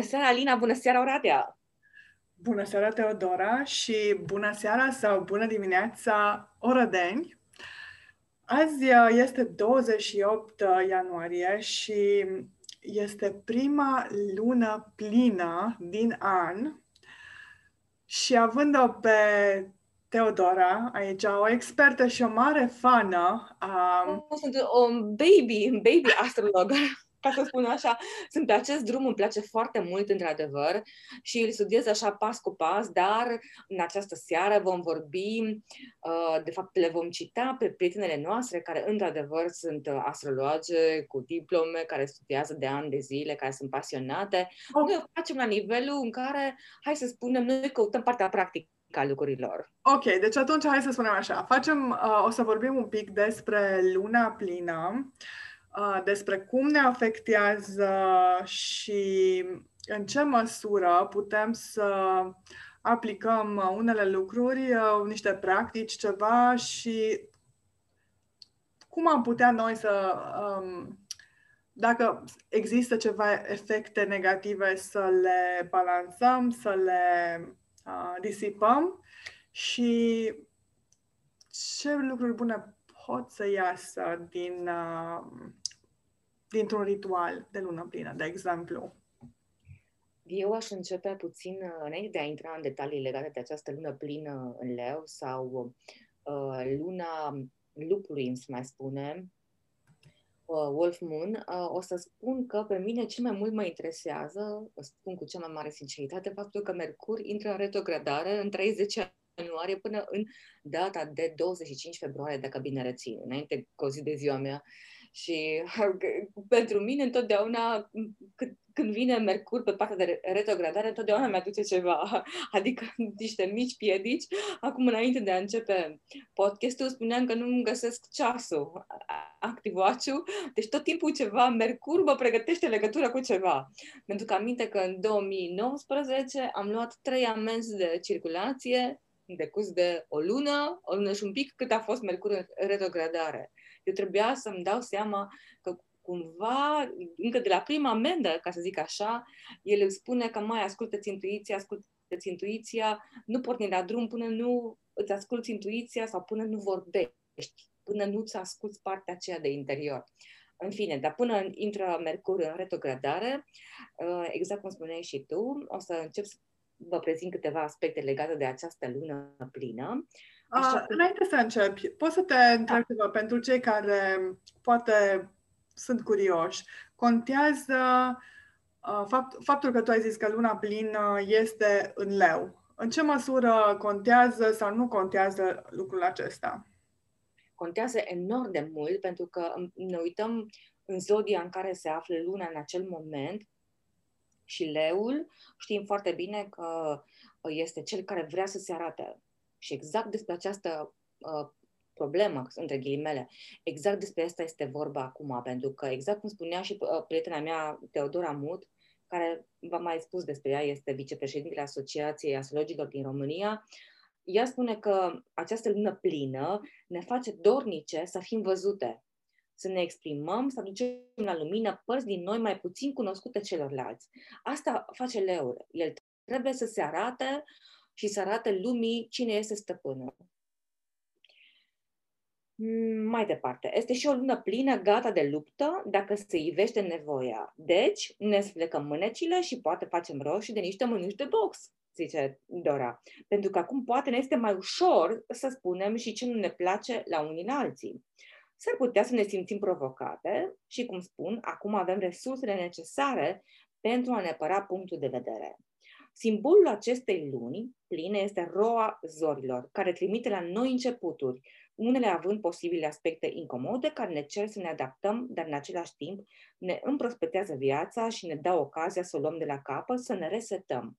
seara, Alina! Bună seara, Oradea! Bună seara, Teodora! Și bună seara sau bună dimineața, Orădeni! Azi uh, este 28 uh, ianuarie și este prima lună plină din an și având-o pe Teodora, aici, o expertă și o mare fană. Um... Sunt un baby, un baby astrolog ca să spun așa, sunt pe acest drum, îmi place foarte mult, într-adevăr, și îl studiez așa pas cu pas, dar în această seară vom vorbi, uh, de fapt le vom cita pe prietenele noastre, care într-adevăr sunt astrologe cu diplome, care studiază de ani de zile, care sunt pasionate. Oh. Noi o facem la nivelul în care, hai să spunem, noi căutăm partea practică a lucrurilor. Ok, deci atunci hai să spunem așa. Facem, uh, o să vorbim un pic despre luna plină despre cum ne afectează și în ce măsură putem să aplicăm unele lucruri, niște practici, ceva și cum am putea noi să, um, dacă există ceva efecte negative, să le balansăm, să le uh, disipăm și ce lucruri bune pot să iasă din uh, dintr-un ritual de lună plină, de exemplu? Eu aș începe puțin, uh, înainte de a intra în detalii legate de această lună plină în leu sau uh, luna lupului, îmi mai spune, uh, Wolf Moon, uh, o să spun că pe mine cel mai mult mă interesează, o spun cu cea mai mare sinceritate, faptul că Mercur intră în retrogradare în 30 ianuarie până în data de 25 februarie, dacă bine rețin, înainte cu o zi de ziua mea. Și pentru mine întotdeauna când vine Mercur pe partea de retrogradare, întotdeauna mi-aduce ceva, adică niște mici piedici. Acum, înainte de a începe podcastul, spuneam că nu-mi găsesc ceasul, activaciu, deci tot timpul ceva, Mercur mă pregătește legătură cu ceva. Pentru că aminte că în 2019 am luat trei amenzi de circulație în decurs de o lună, o lună și un pic, cât a fost Mercur în retrogradare. Eu trebuia să-mi dau seama că cumva, încă de la prima amendă, ca să zic așa, el îmi spune că mai ascultă-ți intuiția, ascultă-ți intuiția, nu porni la drum până nu îți asculți intuiția sau până nu vorbești, până nu îți asculți partea aceea de interior. În fine, dar până intră Mercur în retrogradare, uh, exact cum spuneai și tu, o să încep să vă prezint câteva aspecte legate de această lună plină. Uh, înainte să începi, poți să te întreb da. ceva pentru cei care poate sunt curioși. Contează uh, fapt, faptul că tu ai zis că luna plină este în leu. În ce măsură contează sau nu contează lucrul acesta? Contează enorm de mult pentru că ne uităm în zodia în care se află luna în acel moment și leul, știm foarte bine că este cel care vrea să se arate și exact despre această uh, problemă, între ghilimele, exact despre asta este vorba acum, pentru că exact cum spunea și uh, prietena mea, Teodora Mut, care v-am mai spus despre ea, este vicepreședintele Asociației Astrologilor din România, ea spune că această lună plină ne face dornice să fim văzute, să ne exprimăm, să aducem la lumină părți din noi mai puțin cunoscute celorlalți. Asta face leul. El trebuie să se arate și să arate lumii cine este stăpânul. Mm, mai departe, este și o lună plină, gata de luptă, dacă se ivește nevoia. Deci, ne splecăm mânecile și poate facem roșii de niște mânuși de box, zice Dora. Pentru că acum poate ne este mai ușor să spunem și ce nu ne place la unii la alții. S-ar putea să ne simțim provocate și, cum spun, acum avem resursele necesare pentru a ne apăra punctul de vedere. Simbolul acestei luni pline este roa zorilor, care trimite la noi începuturi, unele având posibile aspecte incomode care ne cer să ne adaptăm, dar în același timp ne împrospetează viața și ne dau ocazia să o luăm de la capăt, să ne resetăm.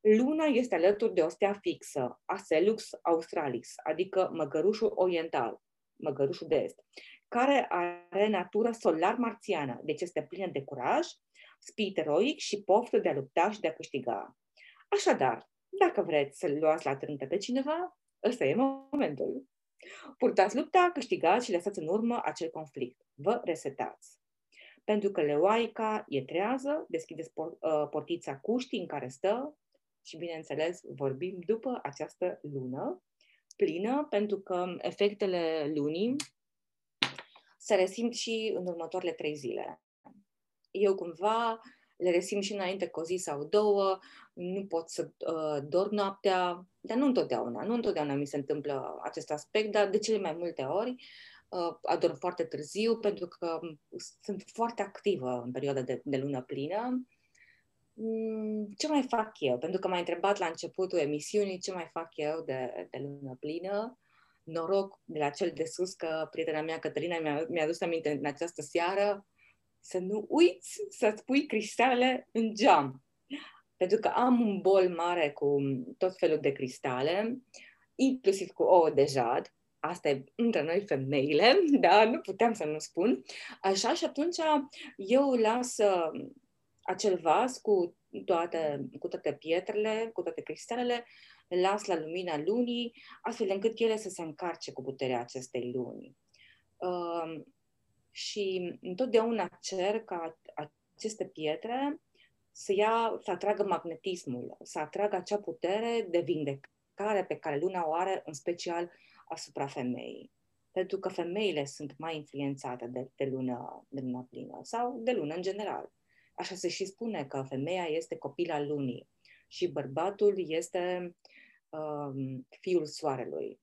Luna este alături de o stea fixă, Aselux australis, adică măgărușul oriental, măgărușul de est, care are natură solar marțiană, deci este plină de curaj, spirit eroic și poftă de a lupta și de a câștiga. Așadar, dacă vreți să luați la trântă pe cineva, ăsta e momentul. Purtați lupta, câștigați și lăsați în urmă acel conflict. Vă resetați. pentru că leoaica e trează, deschide uh, portița cuștii în care stă și, bineînțeles, vorbim după această lună plină, pentru că efectele lunii se resimt și în următoarele trei zile. Eu cumva le resimt și înainte cu o zi sau două, nu pot să uh, dorm noaptea, dar nu întotdeauna. Nu întotdeauna mi se întâmplă acest aspect, dar de cele mai multe ori uh, adorm foarte târziu pentru că sunt foarte activă în perioada de, de lună plină. Mm, ce mai fac eu? Pentru că m-ai întrebat la începutul emisiunii ce mai fac eu de, de lună plină. Noroc de la cel de sus că prietena mea, Cătălina, mi-a, mi-a adus aminte în această seară să nu uiți să-ți pui cristale în geam. Pentru că am un bol mare cu tot felul de cristale, inclusiv cu ouă de jad. Asta e între noi femeile, dar nu puteam să nu spun. Așa și atunci eu las uh, acel vas cu toate, cu toate pietrele, cu toate cristalele, las la lumina lunii, astfel încât ele să se încarce cu puterea acestei luni. Uh, și întotdeauna cer ca aceste pietre să ia, să atragă magnetismul, să atragă acea putere de vindecare pe care luna o are, în special asupra femeii. Pentru că femeile sunt mai influențate de, de, lună, de luna plină sau de lună în general. Așa se și spune că femeia este copila lunii și bărbatul este um, fiul soarelui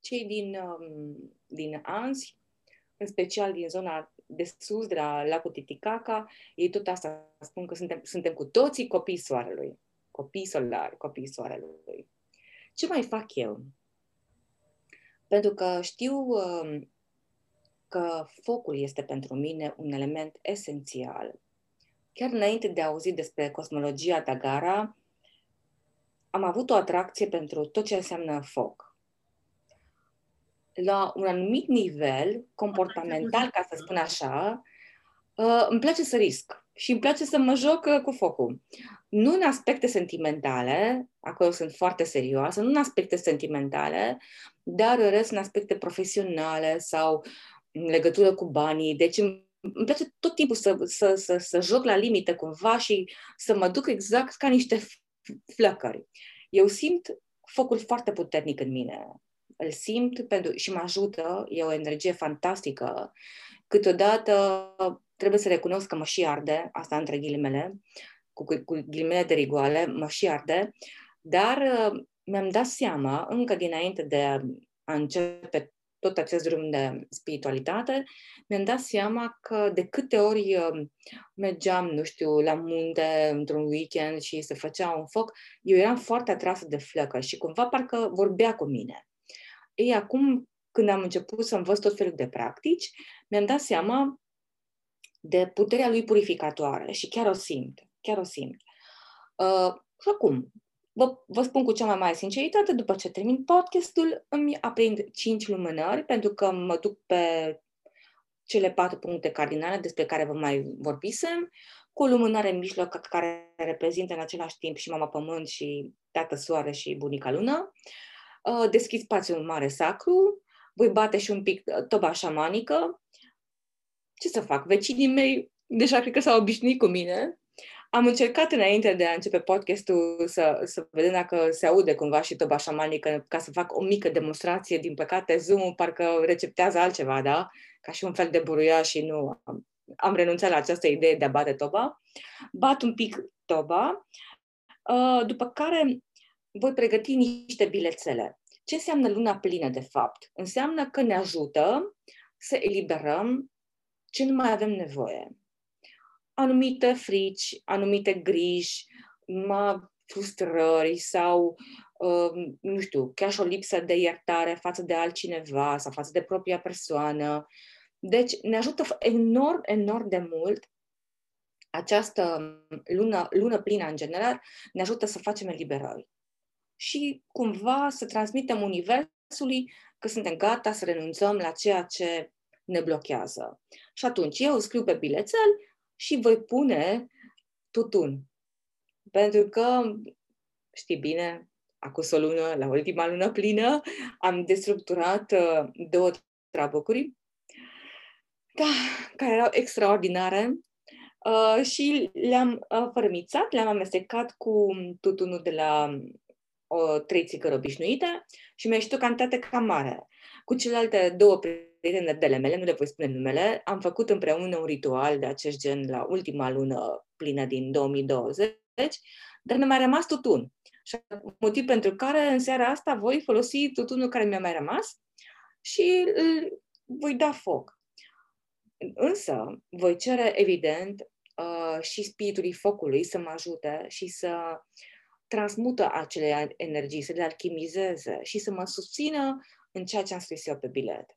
cei din, um, din Anzi, în special din zona de sus, de la lacul Titicaca, ei tot asta spun că suntem, suntem cu toții copii soarelui, copii solari, copii soarelui. Ce mai fac eu? Pentru că știu um, că focul este pentru mine un element esențial. Chiar înainte de a auzi despre cosmologia Tagara, am avut o atracție pentru tot ce înseamnă foc la un anumit nivel comportamental, ca să spun așa, uh, îmi place să risc și îmi place să mă joc uh, cu focul. Nu în aspecte sentimentale, acolo sunt foarte serioasă, nu în aspecte sentimentale, dar rest în aspecte profesionale sau în legătură cu banii. Deci îmi, îmi place tot timpul să, să, să, să joc la limită cumva și să mă duc exact ca niște flăcări. Eu simt focul foarte puternic în mine îl simt pentru, și mă ajută, e o energie fantastică. Câteodată trebuie să recunosc că mă și arde, asta între ghilimele, cu, cu ghilimele de rigoale, mă și arde, dar uh, mi-am dat seama, încă dinainte de a începe tot acest drum de spiritualitate, mi-am dat seama că de câte ori uh, mergeam, nu știu, la munte într-un weekend și se făcea un foc, eu eram foarte atrasă de flăcări și cumva parcă vorbea cu mine. Ei, acum, când am început să învăț tot felul de practici, mi-am dat seama de puterea lui purificatoare și chiar o simt. Chiar o simt. Uh, și acum, vă, vă spun cu cea mai mare sinceritate, după ce termin podcastul, îmi aprind cinci lumânări, pentru că mă duc pe cele patru puncte cardinale despre care vă mai vorbisem, cu o lumânare în mijloc care reprezintă în același timp și mama pământ și tată soare și bunica lună. Uh, Uh, deschid spațiul mare sacru, voi bate și un pic uh, toba șamanică. Ce să fac? Vecinii mei deja cred că s-au obișnuit cu mine. Am încercat înainte de a începe podcastul să, să vedem dacă se aude cumva și toba șamanică ca să fac o mică demonstrație. Din păcate, Zoom parcă receptează altceva, da? Ca și un fel de buruia și nu am, am renunțat la această idee de a bate toba. Bat un pic toba, uh, după care voi pregăti niște bilețele. Ce înseamnă luna plină, de fapt? Înseamnă că ne ajută să eliberăm ce nu mai avem nevoie. Anumite frici, anumite griji, frustrări sau, uh, nu știu, chiar și o lipsă de iertare față de altcineva sau față de propria persoană. Deci ne ajută enorm, enorm de mult această lună, lună plină în general, ne ajută să facem eliberări și cumva să transmitem Universului că suntem gata să renunțăm la ceea ce ne blochează. Și atunci eu scriu pe bilețel și voi pune tutun. Pentru că, știi bine, acum o lună, la ultima lună plină, am destructurat uh, două trabucuri da, care erau extraordinare uh, și le-am uh, fărâmițat, le-am amestecat cu tutunul de la o, trei țigări obișnuite și mi-a ieșit o cantitate cam mare. Cu celelalte două prietene de mele, nu le voi spune numele, am făcut împreună un ritual de acest gen la ultima lună plină din 2020, dar mi-a mai rămas tutun. Și motiv pentru care în seara asta voi folosi tutunul care mi-a mai rămas și îl voi da foc. Însă, voi cere, evident, uh, și spiritului focului să mă ajute și să transmută acele energii, să le alchimizeze și să mă susțină în ceea ce am scris eu pe bilet.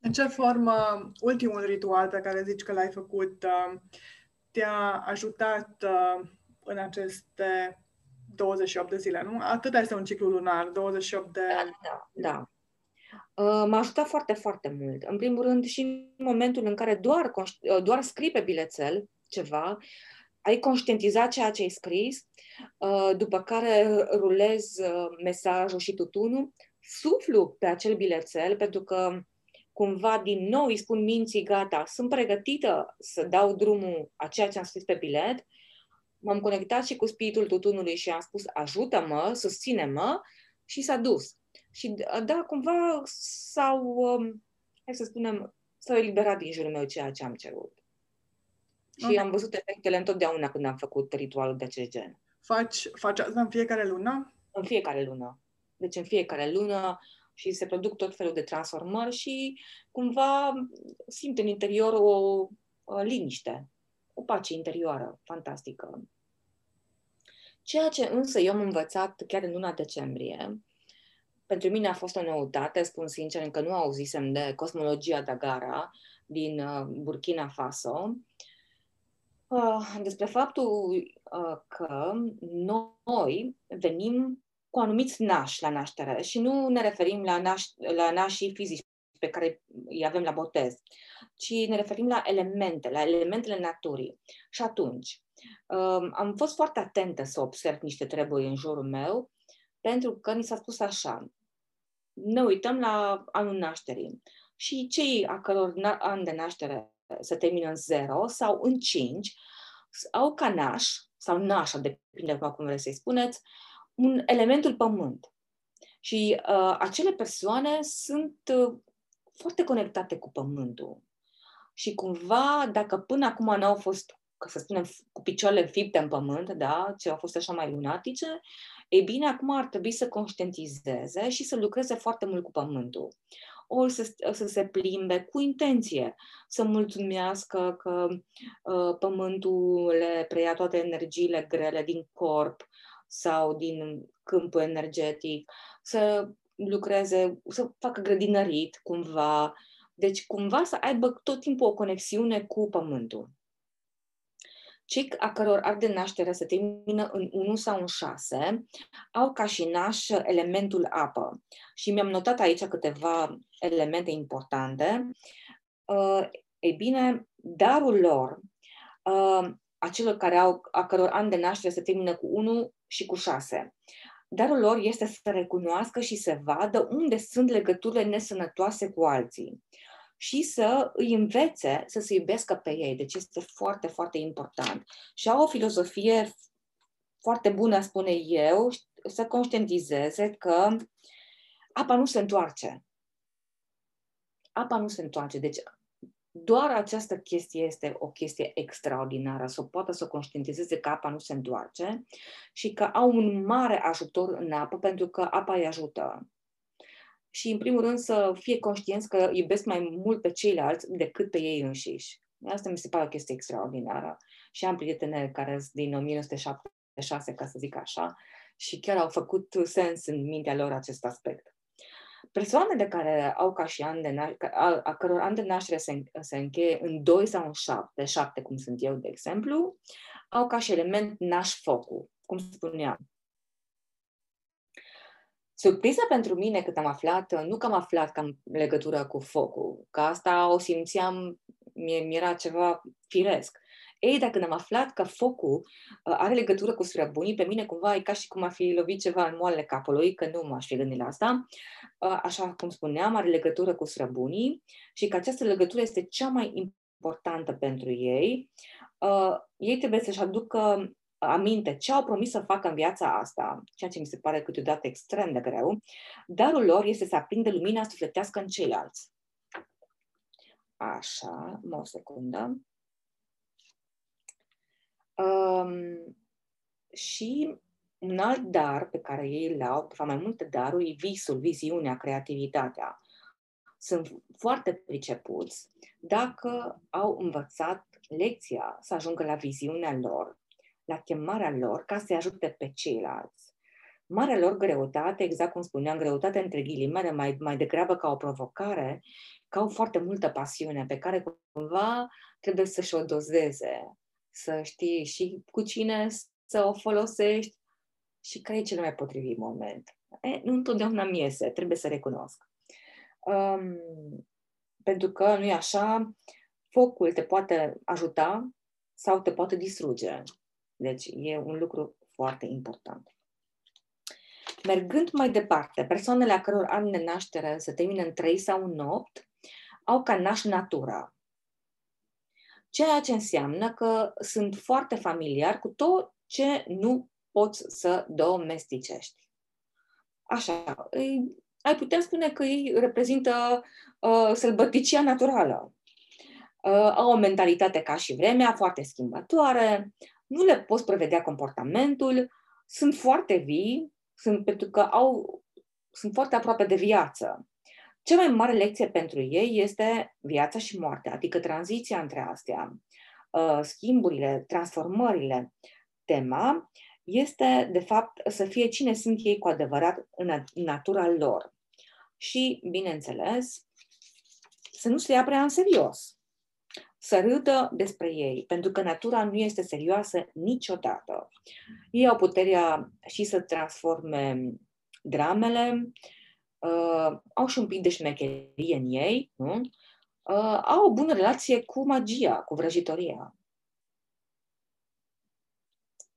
În ce formă ultimul ritual pe care zici că l-ai făcut uh, te-a ajutat uh, în aceste 28 de zile, nu? Atât este un ciclu lunar, 28 de... Da, da, da. Uh, m-a ajutat foarte, foarte mult. În primul rând și în momentul în care doar, doar scrii pe bilețel ceva, ai conștientizat ceea ce ai scris, după care rulezi mesajul și tutunul, suflu pe acel bilețel, pentru că cumva din nou îi spun minții, gata, sunt pregătită să dau drumul a ceea ce am scris pe bilet, m-am conectat și cu spiritul tutunului și am spus, ajută-mă, susține-mă și s-a dus. Și da, cumva s-au, um, hai să spunem, s-au eliberat din jurul meu ceea ce am cerut. Și okay. am văzut efectele întotdeauna când am făcut ritualul de acest gen. Faci, faci asta în fiecare lună? În fiecare lună. Deci în fiecare lună și se produc tot felul de transformări și cumva simt în interior o, o liniște, o pace interioară fantastică. Ceea ce însă eu am învățat chiar în luna decembrie, pentru mine a fost o noutate, spun sincer, încă nu auzisem de cosmologia Dagara din uh, Burkina Faso, uh, despre faptul uh, că noi venim cu anumiți nași la naștere și nu ne referim la, naș, la nașii fizici pe care îi avem la botez, ci ne referim la elemente, la elementele naturii. Și atunci, um, am fost foarte atentă să observ niște treburi în jurul meu, pentru că ni s-a spus așa, ne uităm la anul nașterii și cei a căror an de naștere se termină în 0 sau în 5 au ca naș, sau nașa, depinde cum vreți să-i spuneți, un elementul pământ. Și uh, acele persoane sunt uh, foarte conectate cu pământul. Și cumva, dacă până acum n-au fost, ca să spunem, cu picioarele fipte în pământ, da, ce au fost așa mai lunatice, ei bine, acum ar trebui să conștientizeze și să lucreze foarte mult cu pământul. Ori să, să se plimbe cu intenție, să mulțumească că uh, pământul le preia toate energiile grele din corp, sau din câmpul energetic, să lucreze, să facă grădinărit cumva, deci cumva să aibă tot timpul o conexiune cu pământul. Cei a căror ar de naștere se termină în 1 sau în 6 au ca și naș elementul apă. Și mi-am notat aici câteva elemente importante. Uh, ei bine, darul lor, uh, a celor care au, a căror an de naștere se termină cu 1 și cu 6. Darul lor este să recunoască și să vadă unde sunt legăturile nesănătoase cu alții și să îi învețe să se iubească pe ei. Deci este foarte, foarte important. Și au o filozofie foarte bună, spune eu, să conștientizeze că apa nu se întoarce. Apa nu se întoarce. Deci doar această chestie este o chestie extraordinară, să poată să conștientizeze că apa nu se întoarce și că au un mare ajutor în apă pentru că apa îi ajută. Și, în primul rând, să fie conștienți că iubesc mai mult pe ceilalți decât pe ei înșiși. Asta mi se pare o chestie extraordinară. Și am prietene care sunt din 1976, ca să zic așa, și chiar au făcut sens în mintea lor acest aspect persoanele care au ca și an de naștere, a, a căror an de naștere se, se încheie în 2 sau în 7, 7 cum sunt eu, de exemplu, au ca și element naș focul, cum spuneam. Surpriza pentru mine cât am aflat, nu că am aflat că am legătură cu focul, că asta o simțeam, mi era ceva firesc. Ei, dacă am aflat că focul uh, are legătură cu străbunii, pe mine cumva e ca și cum a fi lovit ceva în moalele capului, că nu m-aș fi gândit la asta. Uh, așa cum spuneam, are legătură cu străbunii și că această legătură este cea mai importantă pentru ei. Uh, ei trebuie să-și aducă aminte ce au promis să facă în viața asta, ceea ce mi se pare câteodată extrem de greu, darul lor este să aprindă lumina sufletească în ceilalți. Așa, o secundă. Um, și un alt dar pe care ei îl au, sau mai multe daruri, e visul, viziunea, creativitatea. Sunt foarte pricepuți dacă au învățat lecția să ajungă la viziunea lor, la chemarea lor, ca să-i ajute pe ceilalți. Marea lor greutate, exact cum spuneam, greutate între ghilimele, mai, mai degrabă ca o provocare, că au foarte multă pasiune pe care cumva trebuie să-și o dozeze, să știi și cu cine să o folosești și care e cel mai potrivit moment. E, nu întotdeauna mi iese, trebuie să recunosc. Um, pentru că, nu e așa, focul te poate ajuta sau te poate distruge. Deci e un lucru foarte important. Mergând mai departe, persoanele a căror an de naștere se termină în 3 sau în 8 au ca naș natura. Ceea ce înseamnă că sunt foarte familiar cu tot ce nu poți să domesticești. Așa, îi, ai putea spune că ei reprezintă uh, sălbăticia naturală. Uh, au o mentalitate ca și vremea, foarte schimbătoare, nu le poți prevedea comportamentul, sunt foarte vii, sunt, pentru că au, sunt foarte aproape de viață. Cea mai mare lecție pentru ei este viața și moartea, adică tranziția între astea, uh, schimburile, transformările. Tema este, de fapt, să fie cine sunt ei cu adevărat în natura lor. Și, bineînțeles, să nu se ia prea în serios. Să râdă despre ei, pentru că natura nu este serioasă niciodată. Ei au puterea și să transforme dramele, uh, au și un pic de șmecherie în ei, nu? Uh, au o bună relație cu magia, cu vrăjitoria.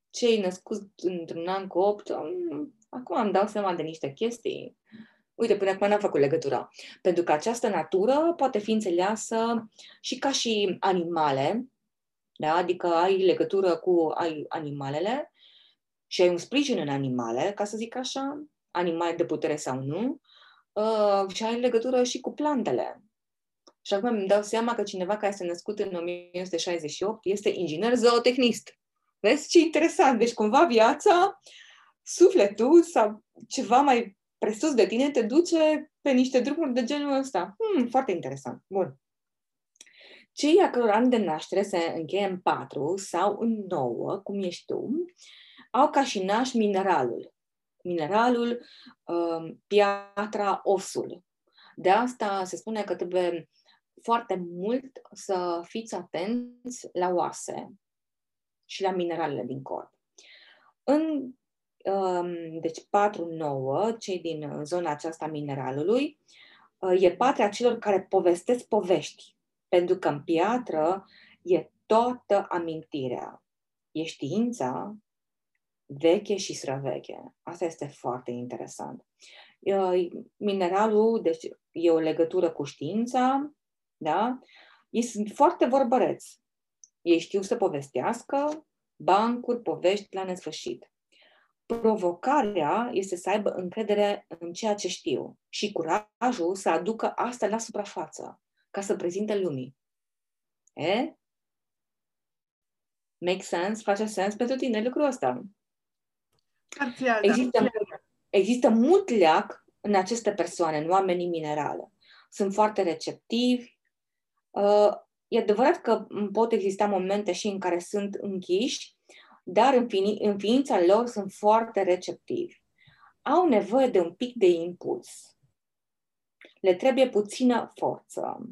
Cei născuți într-un an cu 8, um, acum îmi dau seama de niște chestii. Uite, până acum n-am făcut legătura. Pentru că această natură poate fi înțeleasă și ca și animale, da? adică ai legătură cu ai animalele și ai un sprijin în animale, ca să zic așa, animale de putere sau nu, uh, și ai legătură și cu plantele. Și acum îmi dau seama că cineva care este născut în 1968 este inginer zootehnist. Vezi ce interesant? Deci cumva viața, sufletul sau ceva mai presus de tine te duce pe niște drumuri de genul ăsta. Hmm, foarte interesant. Bun. Cei a căror an de naștere se încheie în 4 sau în 9, cum ești tu, au ca și naș mineralul mineralul, um, piatra, osul. De asta se spune că trebuie foarte mult să fiți atenți la oase și la mineralele din corp. În um, deci 4-9, cei din zona aceasta mineralului, uh, e patria celor care povestesc povești, pentru că în piatră e toată amintirea. E știința, veche și străveche. Asta este foarte interesant. Mineralul, deci e o legătură cu știința, da? Ei sunt foarte vorbăreți. Ei știu să povestească, bancuri, povești la nesfârșit. Provocarea este să aibă încredere în ceea ce știu și curajul să aducă asta la suprafață, ca să prezinte lumii. E? Make sense? Face sens pentru tine lucrul ăsta? Parțial, există, da. există mult leac în aceste persoane, în oamenii minerale. Sunt foarte receptivi. Uh, e adevărat că pot exista momente și în care sunt închiși, dar în, fini, în ființa lor sunt foarte receptivi. Au nevoie de un pic de impuls. Le trebuie puțină forță.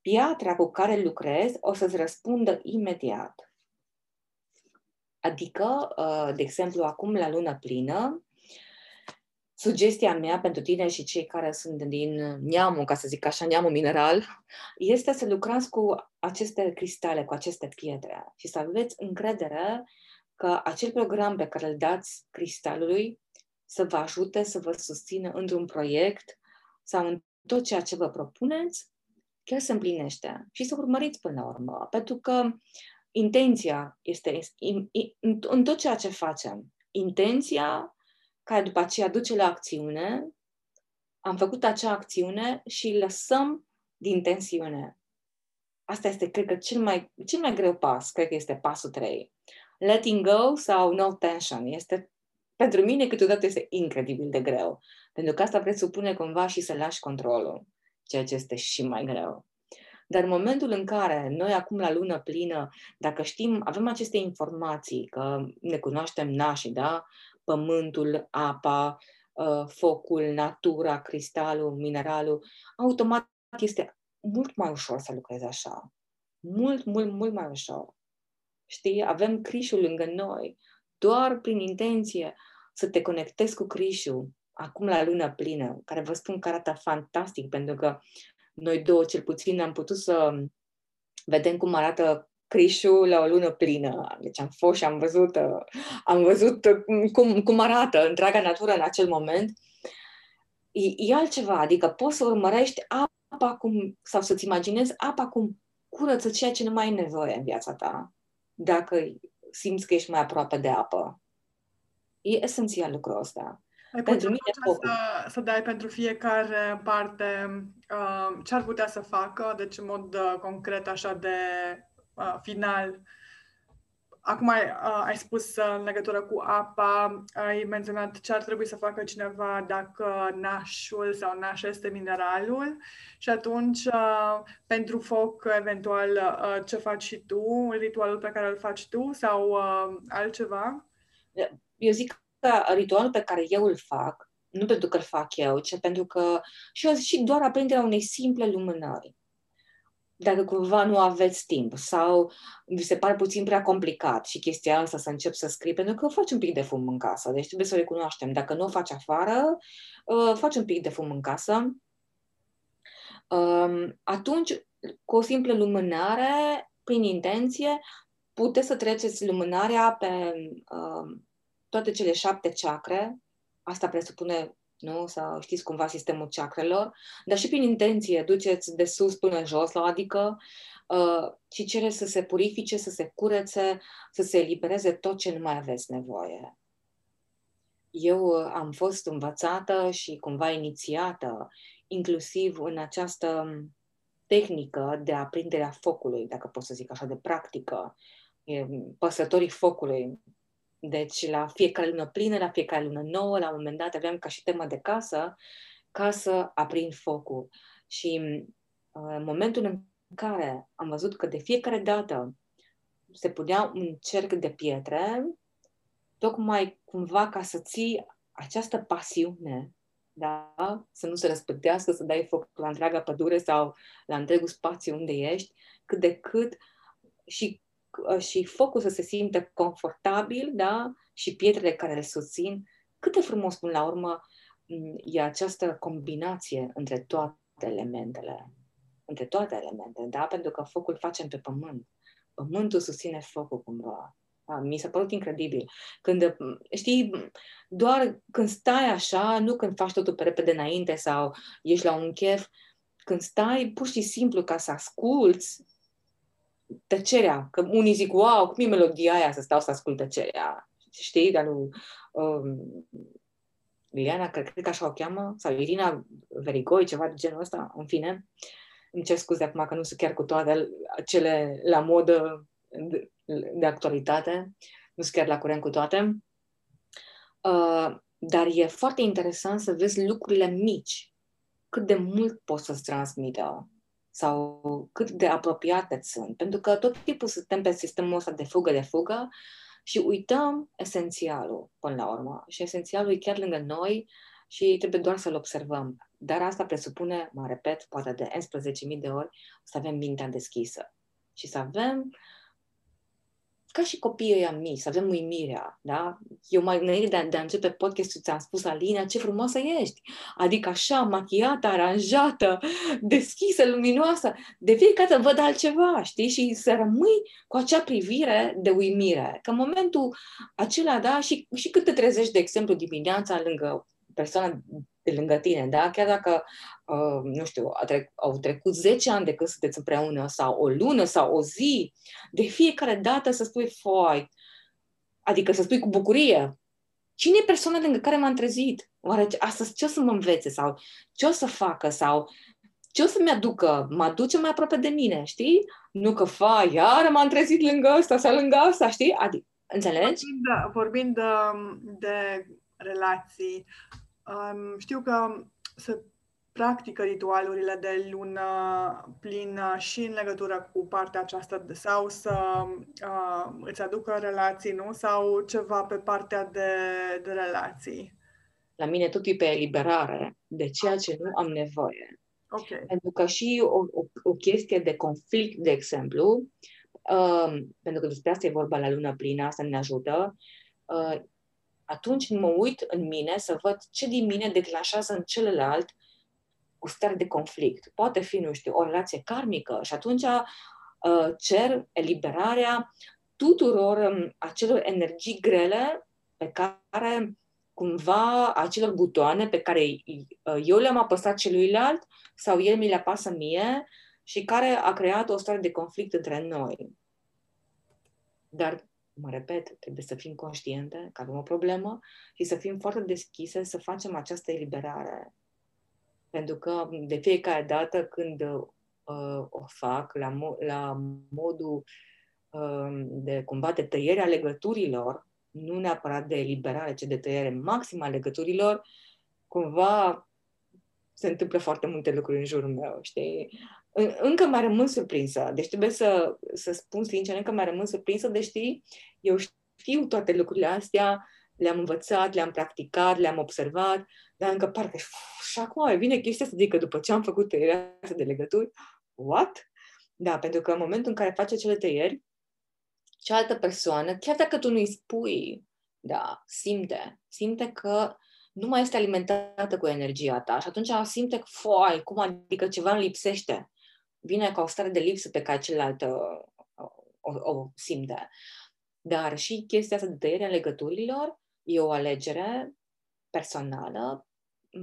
Piatra cu care lucrezi o să-ți răspundă imediat. Adică, uh, de exemplu, acum la lună plină, sugestia mea pentru tine și cei care sunt din neamul, ca să zic așa, neamul mineral, este să lucrați cu aceste cristale, cu aceste pietre și să aveți încredere că acel program pe care îl dați cristalului să vă ajute să vă susțină într-un proiect sau în tot ceea ce vă propuneți, chiar se împlinește. Și să urmăriți până la urmă. Pentru că intenția este în tot ceea ce facem. Intenția care după aceea duce la acțiune, am făcut acea acțiune și lăsăm din tensiune. Asta este, cred că, cel mai, cel mai greu pas, cred că este pasul 3. Letting go sau no tension. Este, pentru mine, câteodată este incredibil de greu. Pentru că asta presupune cumva și să lași controlul, ceea ce este și mai greu. Dar în momentul în care noi acum la lună plină, dacă știm, avem aceste informații, că ne cunoaștem nașii, da? Pământul, apa, uh, focul, natura, cristalul, mineralul, automat este mult mai ușor să lucrezi așa. Mult, mult, mult mai ușor. Știi? Avem Crișul lângă noi. Doar prin intenție să te conectezi cu Crișul, acum la lună plină, care vă spun că arată fantastic, pentru că noi două, cel puțin, am putut să vedem cum arată Crișul la o lună plină. Deci am fost și am văzut, uh, am văzut uh, cum, cum arată întreaga natură în acel moment. E, e altceva, adică poți să urmărești apa cum, sau să-ți imaginezi apa cum curăță ceea ce nu mai ai nevoie în viața ta, dacă simți că ești mai aproape de apă. E esențial lucrul ăsta. Ai pentru mine să, să dai pentru fiecare parte uh, ce ar putea să facă, deci în mod uh, concret, așa de uh, final. Acum ai, uh, ai spus uh, în legătură cu apa, ai menționat ce ar trebui să facă cineva dacă nașul sau naș este mineralul și atunci uh, pentru foc, eventual, uh, ce faci și tu, ritualul pe care îl faci tu sau uh, altceva? Eu zic că ritualul pe care eu îl fac, nu pentru că îl fac eu, ci pentru că și, eu, și doar aprinderea unei simple lumânări dacă cumva nu aveți timp sau vi se pare puțin prea complicat și chestia asta să încep să scrii, pentru că faci un pic de fum în casă, deci trebuie să recunoaștem. Dacă nu o faci afară, uh, faci un pic de fum în casă. Um, atunci, cu o simplă lumânare, prin intenție, puteți să treceți lumânarea pe uh, toate cele șapte chakre. Asta presupune nu? Sau știți cumva sistemul chakrelor, dar și prin intenție duceți de sus până jos, la adică uh, și cere să se purifice, să se curețe, să se elibereze tot ce nu mai aveți nevoie. Eu uh, am fost învățată și cumva inițiată, inclusiv în această tehnică de aprinderea focului, dacă pot să zic așa, de practică, păsătorii focului, deci la fiecare lună plină, la fiecare lună nouă, la un moment dat aveam ca și temă de casă, ca să aprind focul. Și uh, în momentul în care am văzut că de fiecare dată se punea un cerc de pietre, tocmai cumva ca să ții această pasiune, da? să nu se răspândească, să dai foc la întreaga pădure sau la întregul spațiu unde ești, cât de cât și Uh, și focul să se simtă confortabil, da? Și pietrele care le susțin. Cât de frumos, până la urmă, mm, e această combinație între toate elementele. Între toate elementele, da? Pentru că focul facem pe pământ. Pământul susține focul cumva. Da? Mi s-a părut incredibil. Când, mm, știi, doar când stai așa, nu când faci totul pe repede înainte sau ești la un chef, când stai pur și simplu ca să asculți tăcerea, că unii zic, wow, cum e melodia aia să stau să ascult tăcerea, știi, dar nu... Um, Liliana, cred, cred că așa o cheamă, sau Irina Verigoi, ceva de genul ăsta, în fine. Îmi cer scuze acum că nu sunt chiar cu toate cele la modă de, de actualitate, nu sunt chiar la curent cu toate. Uh, dar e foarte interesant să vezi lucrurile mici, cât de mult pot să-ți transmită sau cât de apropiate sunt. Pentru că tot timpul suntem pe sistemul ăsta de fugă de fugă și uităm esențialul până la urmă. Și esențialul e chiar lângă noi și trebuie doar să-l observăm. Dar asta presupune, mă repet, poate de 11.000 de ori, să avem mintea deschisă și să avem ca și copiii ăia mici, să avem uimirea, da? Eu mai înainte de a, de a începe podcastul ți-am spus, Alina, ce frumoasă ești! Adică așa, machiată, aranjată, deschisă, luminoasă. De fiecare dată văd altceva, știi? Și să rămâi cu acea privire de uimire. Că în momentul acela, da, și, și cât te trezești, de exemplu, dimineața lângă persoana de lângă tine, da? Chiar dacă, uh, nu știu, a trec, au trecut 10 ani de când sunteți împreună sau o lună sau o zi, de fiecare dată să spui foi, adică să spui cu bucurie, cine e persoana lângă care m-am trezit? Oare astăzi ce o să mă învețe sau ce o să facă sau ce o să-mi aducă? Mă aduce mai aproape de mine, știi? Nu că, fa, iară m-am trezit lângă ăsta sau lângă asta, știi? Adică, înțelegi? Vorbind, de, vorbind de, de relații, Um, știu că se practică ritualurile de lună plină și în legătură cu partea aceasta de, sau să uh, îți aducă relații, nu? Sau ceva pe partea de, de relații. La mine tot e pe eliberare de ceea ce nu am nevoie. Okay. Pentru că și o, o, o chestie de conflict, de exemplu, uh, pentru că despre asta e vorba la luna plină, asta ne ajută, uh, atunci mă uit în mine să văd ce din mine declanșează în celălalt o stare de conflict. Poate fi, nu știu, o relație karmică și atunci uh, cer eliberarea tuturor um, acelor energii grele pe care cumva acelor butoane pe care uh, eu le-am apăsat celuilalt sau el mi le apasă mie și care a creat o stare de conflict între noi. Dar mă repet, trebuie să fim conștiente că avem o problemă și să fim foarte deschise să facem această eliberare. Pentru că de fiecare dată când uh, o fac la, mo- la modul uh, de cumva de tăiere a legăturilor, nu neapărat de eliberare, ci de tăiere maximă a legăturilor, cumva se întâmplă foarte multe lucruri în jurul meu, știi? încă mai rămân surprinsă. Deci trebuie să, să spun sincer, încă mai rămân surprinsă, deci știi, eu știu toate lucrurile astea, le-am învățat, le-am practicat, le-am observat, dar încă parcă și acum vine chestia să zic că după ce am făcut tăierea asta de legături, what? Da, pentru că în momentul în care faci acele tăieri, cealaltă persoană, chiar dacă tu nu-i spui, da, simte, simte că nu mai este alimentată cu energia ta și atunci simte că, foi, cum adică ceva îmi lipsește vine ca o stare de lipsă pe care celălalt uh, o, o, o simte. Dar și chestia asta de tăierea legăturilor e o alegere personală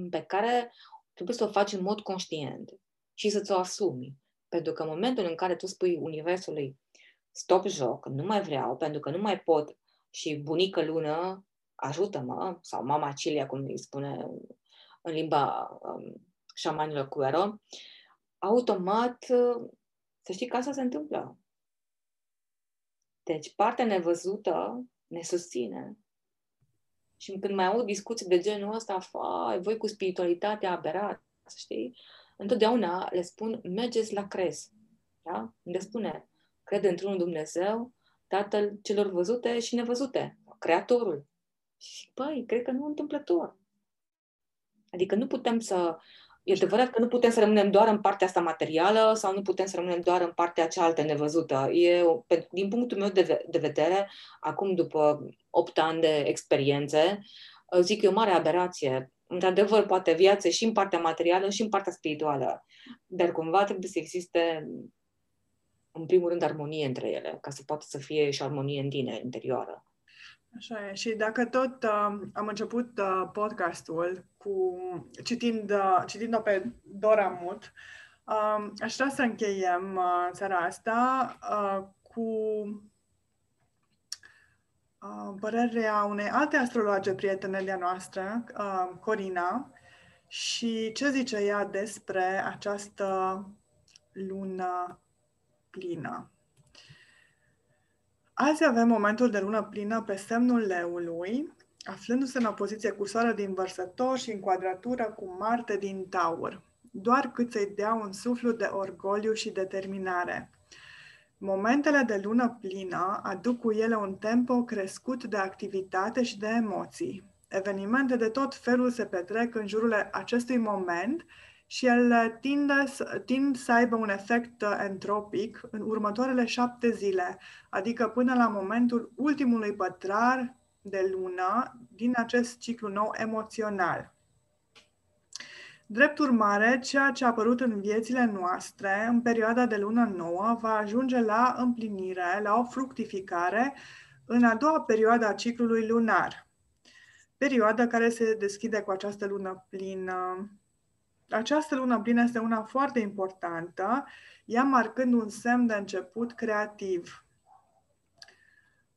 pe care trebuie să o faci în mod conștient și să ți-o asumi. Pentru că în momentul în care tu spui Universului stop joc, nu mai vreau, pentru că nu mai pot și bunică lună, ajută-mă, sau mama Cilia, cum îi spune în limba um, șamanilor Cuero, automat, să știi că asta se întâmplă. Deci, partea nevăzută ne susține. Și când mai aud discuții de genul ăsta, fai, voi cu spiritualitatea aberat, știi? Întotdeauna le spun, mergeți la crez. Da? Unde spune, cred într-un Dumnezeu, Tatăl celor văzute și nevăzute, Creatorul. Și, băi, cred că nu întâmplător. Adică nu putem să E adevărat că nu putem să rămânem doar în partea asta materială sau nu putem să rămânem doar în partea cealaltă nevăzută. E, din punctul meu de, de vedere, acum după 8 ani de experiențe, zic că e o mare aberație. Într-adevăr, poate viață și în partea materială și în partea spirituală, dar cumva trebuie să existe, în primul rând, armonie între ele, ca să poată să fie și armonie în tine, interioară. Așa e. Și dacă tot uh, am început uh, podcastul cu citind, uh, citind-o pe Dora Mut, uh, aș vrea să încheiem uh, seara asta uh, cu uh, părerea unei alte astrologe prietene de-a noastră, uh, Corina, și ce zice ea despre această lună plină. Azi avem momentul de lună plină pe semnul leului, aflându-se în opoziție cu soarele din vărsător și în quadratură cu Marte din taur, doar cât să-i dea un suflu de orgoliu și determinare. Momentele de lună plină aduc cu ele un tempo crescut de activitate și de emoții. Evenimente de tot felul se petrec în jurul acestui moment, și ele tinde, tind să aibă un efect entropic în următoarele șapte zile, adică până la momentul ultimului pătrar de lună din acest ciclu nou emoțional. Drept urmare, ceea ce a apărut în viețile noastre în perioada de lună nouă va ajunge la împlinire, la o fructificare în a doua perioadă a ciclului lunar. Perioada care se deschide cu această lună plină. Această lună plină este una foarte importantă, ea marcând un semn de început creativ.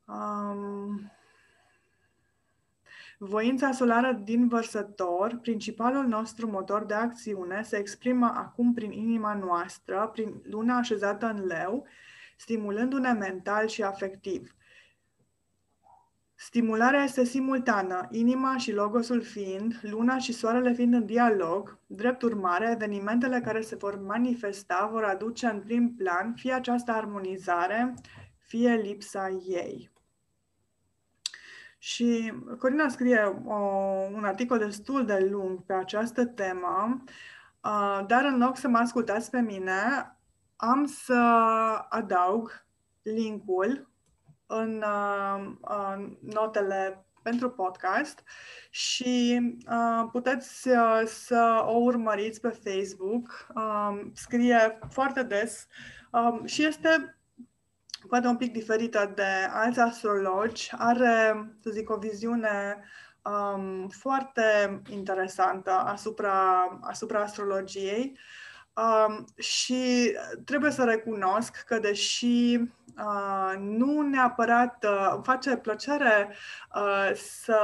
Um, Voința solară din vărsător, principalul nostru motor de acțiune, se exprimă acum prin inima noastră, prin luna așezată în leu, stimulându-ne mental și afectiv. Stimularea este simultană, inima și logosul fiind, luna și soarele fiind în dialog, drept urmare, evenimentele care se vor manifesta vor aduce în prim plan fie această armonizare, fie lipsa ei. Și Corina scrie o, un articol destul de lung pe această temă, uh, dar în loc să mă ascultați pe mine, am să adaug linkul în uh, uh, notele pentru podcast și uh, puteți uh, să o urmăriți pe Facebook. Uh, scrie foarte des uh, și este poate un pic diferită de alți astrologi, are, să zic, o viziune um, foarte interesantă asupra, asupra astrologiei um, și trebuie să recunosc că deși uh, nu neapărat uh, face plăcere uh, să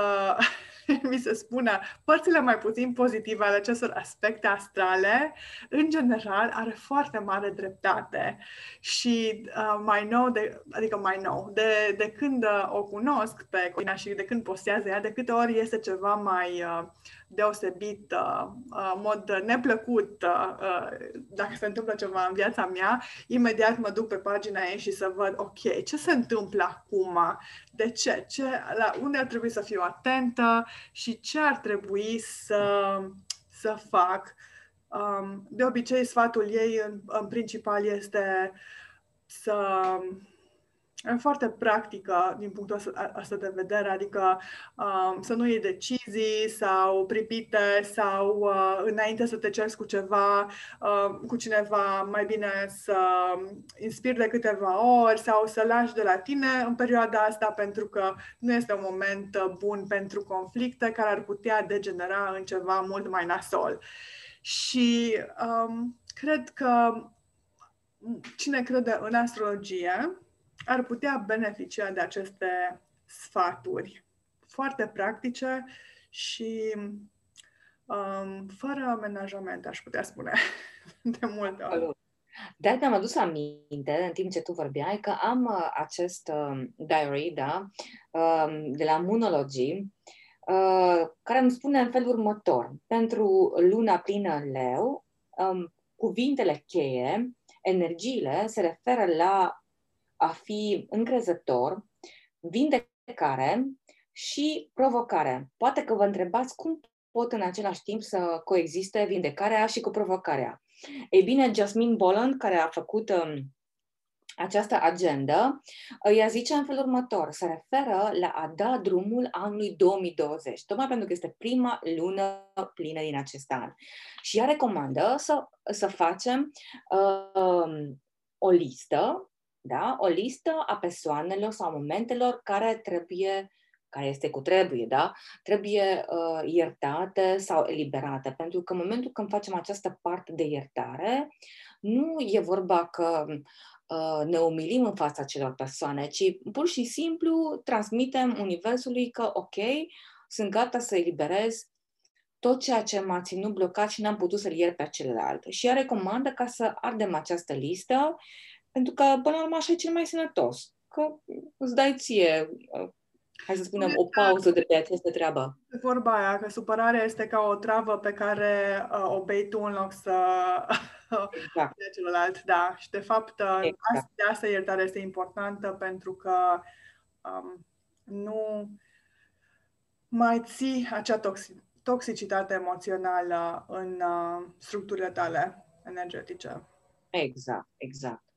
mi se spune părțile mai puțin pozitive ale acestor aspecte astrale, în general, are foarte mare dreptate. Și uh, mai nou, de, adică mai nou, de, de când uh, o cunosc pe Corina și de când postează ea, de câte ori este ceva mai uh, deosebit, uh, uh, mod neplăcut, uh, uh, dacă se întâmplă ceva în viața mea, imediat mă duc pe pagina ei și să văd, ok, ce se întâmplă acum? De ce? ce la unde ar trebui să fiu atentă și ce ar trebui să, să fac? Um, de obicei, sfatul ei, în, în principal, este să foarte practică din punctul ăsta de vedere, adică um, să nu iei decizii sau pripite sau uh, înainte să te ceri cu ceva, uh, cu cineva, mai bine să inspiri de câteva ori sau să lași de la tine în perioada asta pentru că nu este un moment uh, bun pentru conflicte care ar putea degenera în ceva mult mai nasol. Și um, cred că cine crede în astrologie, ar putea beneficia de aceste sfaturi foarte practice și um, fără amenajament, aș putea spune, de multe ori. Dar mi-am adus aminte, în timp ce tu vorbeai, că am uh, acest uh, diary, da, uh, de la Moonology, uh, care îmi spune în felul următor. Pentru luna plină în leu, um, cuvintele cheie, energiile, se referă la a fi încrezător, vindecare și provocare. Poate că vă întrebați cum pot în același timp să coexiste vindecarea și cu provocarea. Ei bine, Jasmine Boland, care a făcut um, această agendă, ea zice în felul următor, se referă la a da drumul anului 2020, tocmai pentru că este prima lună plină din acest an. Și ea recomandă să, să facem uh, o listă da? o listă a persoanelor sau momentelor care trebuie care este cu trebuie, da? Trebuie uh, iertate sau eliberate. Pentru că în momentul când facem această parte de iertare, nu e vorba că uh, ne umilim în fața celor persoane, ci pur și simplu transmitem Universului că, ok, sunt gata să eliberez tot ceea ce m-a ținut blocat și n-am putut să-l iert pe celălalt. Și ea recomandă ca să ardem această listă pentru că, până la urmă, așa e cel mai sănătos. Că îți dai ție, uh, hai să spunem, o pauză de pe această treabă. Vorba aia, că supărarea este ca o travă pe care uh, o bei tu în loc să exact. de celălalt. Da, și de fapt, uh, exact. de asta iertarea este importantă pentru că um, nu mai ții acea toxi- toxicitate emoțională în uh, structurile tale energetice. Exact, exact.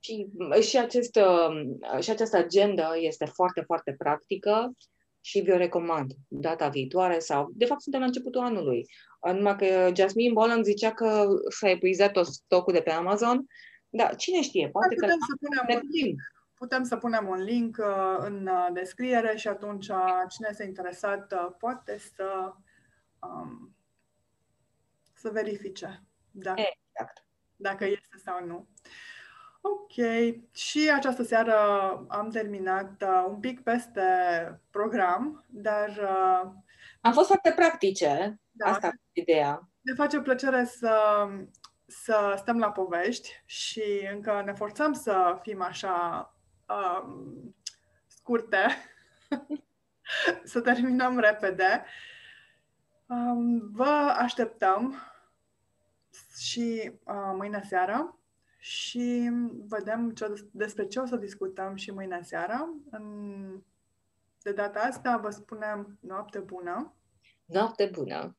Și, și, acest, uh, și această agenda este foarte, foarte practică și vi-o recomand data viitoare sau, de fapt, suntem la începutul anului. Numai că Jasmine Boland zicea că s-a epuizat tot stocul de pe Amazon, dar cine știe, poate putem că... Să punem un link. Putem să punem un link uh, în uh, descriere și atunci uh, cine este interesat uh, poate să, um, să verifice dacă, exact. dacă este sau nu. Ok. Și această seară am terminat uh, un pic peste program, dar... Uh, am fost foarte practice. Da. Asta e ideea. Ne face plăcere să, să stăm la povești și încă ne forțăm să fim așa um, scurte, să terminăm repede. Um, vă așteptăm și uh, mâine seară și vedem ce, despre ce o să discutăm și mâine seara. În, de data asta vă spunem noapte bună. Noapte bună!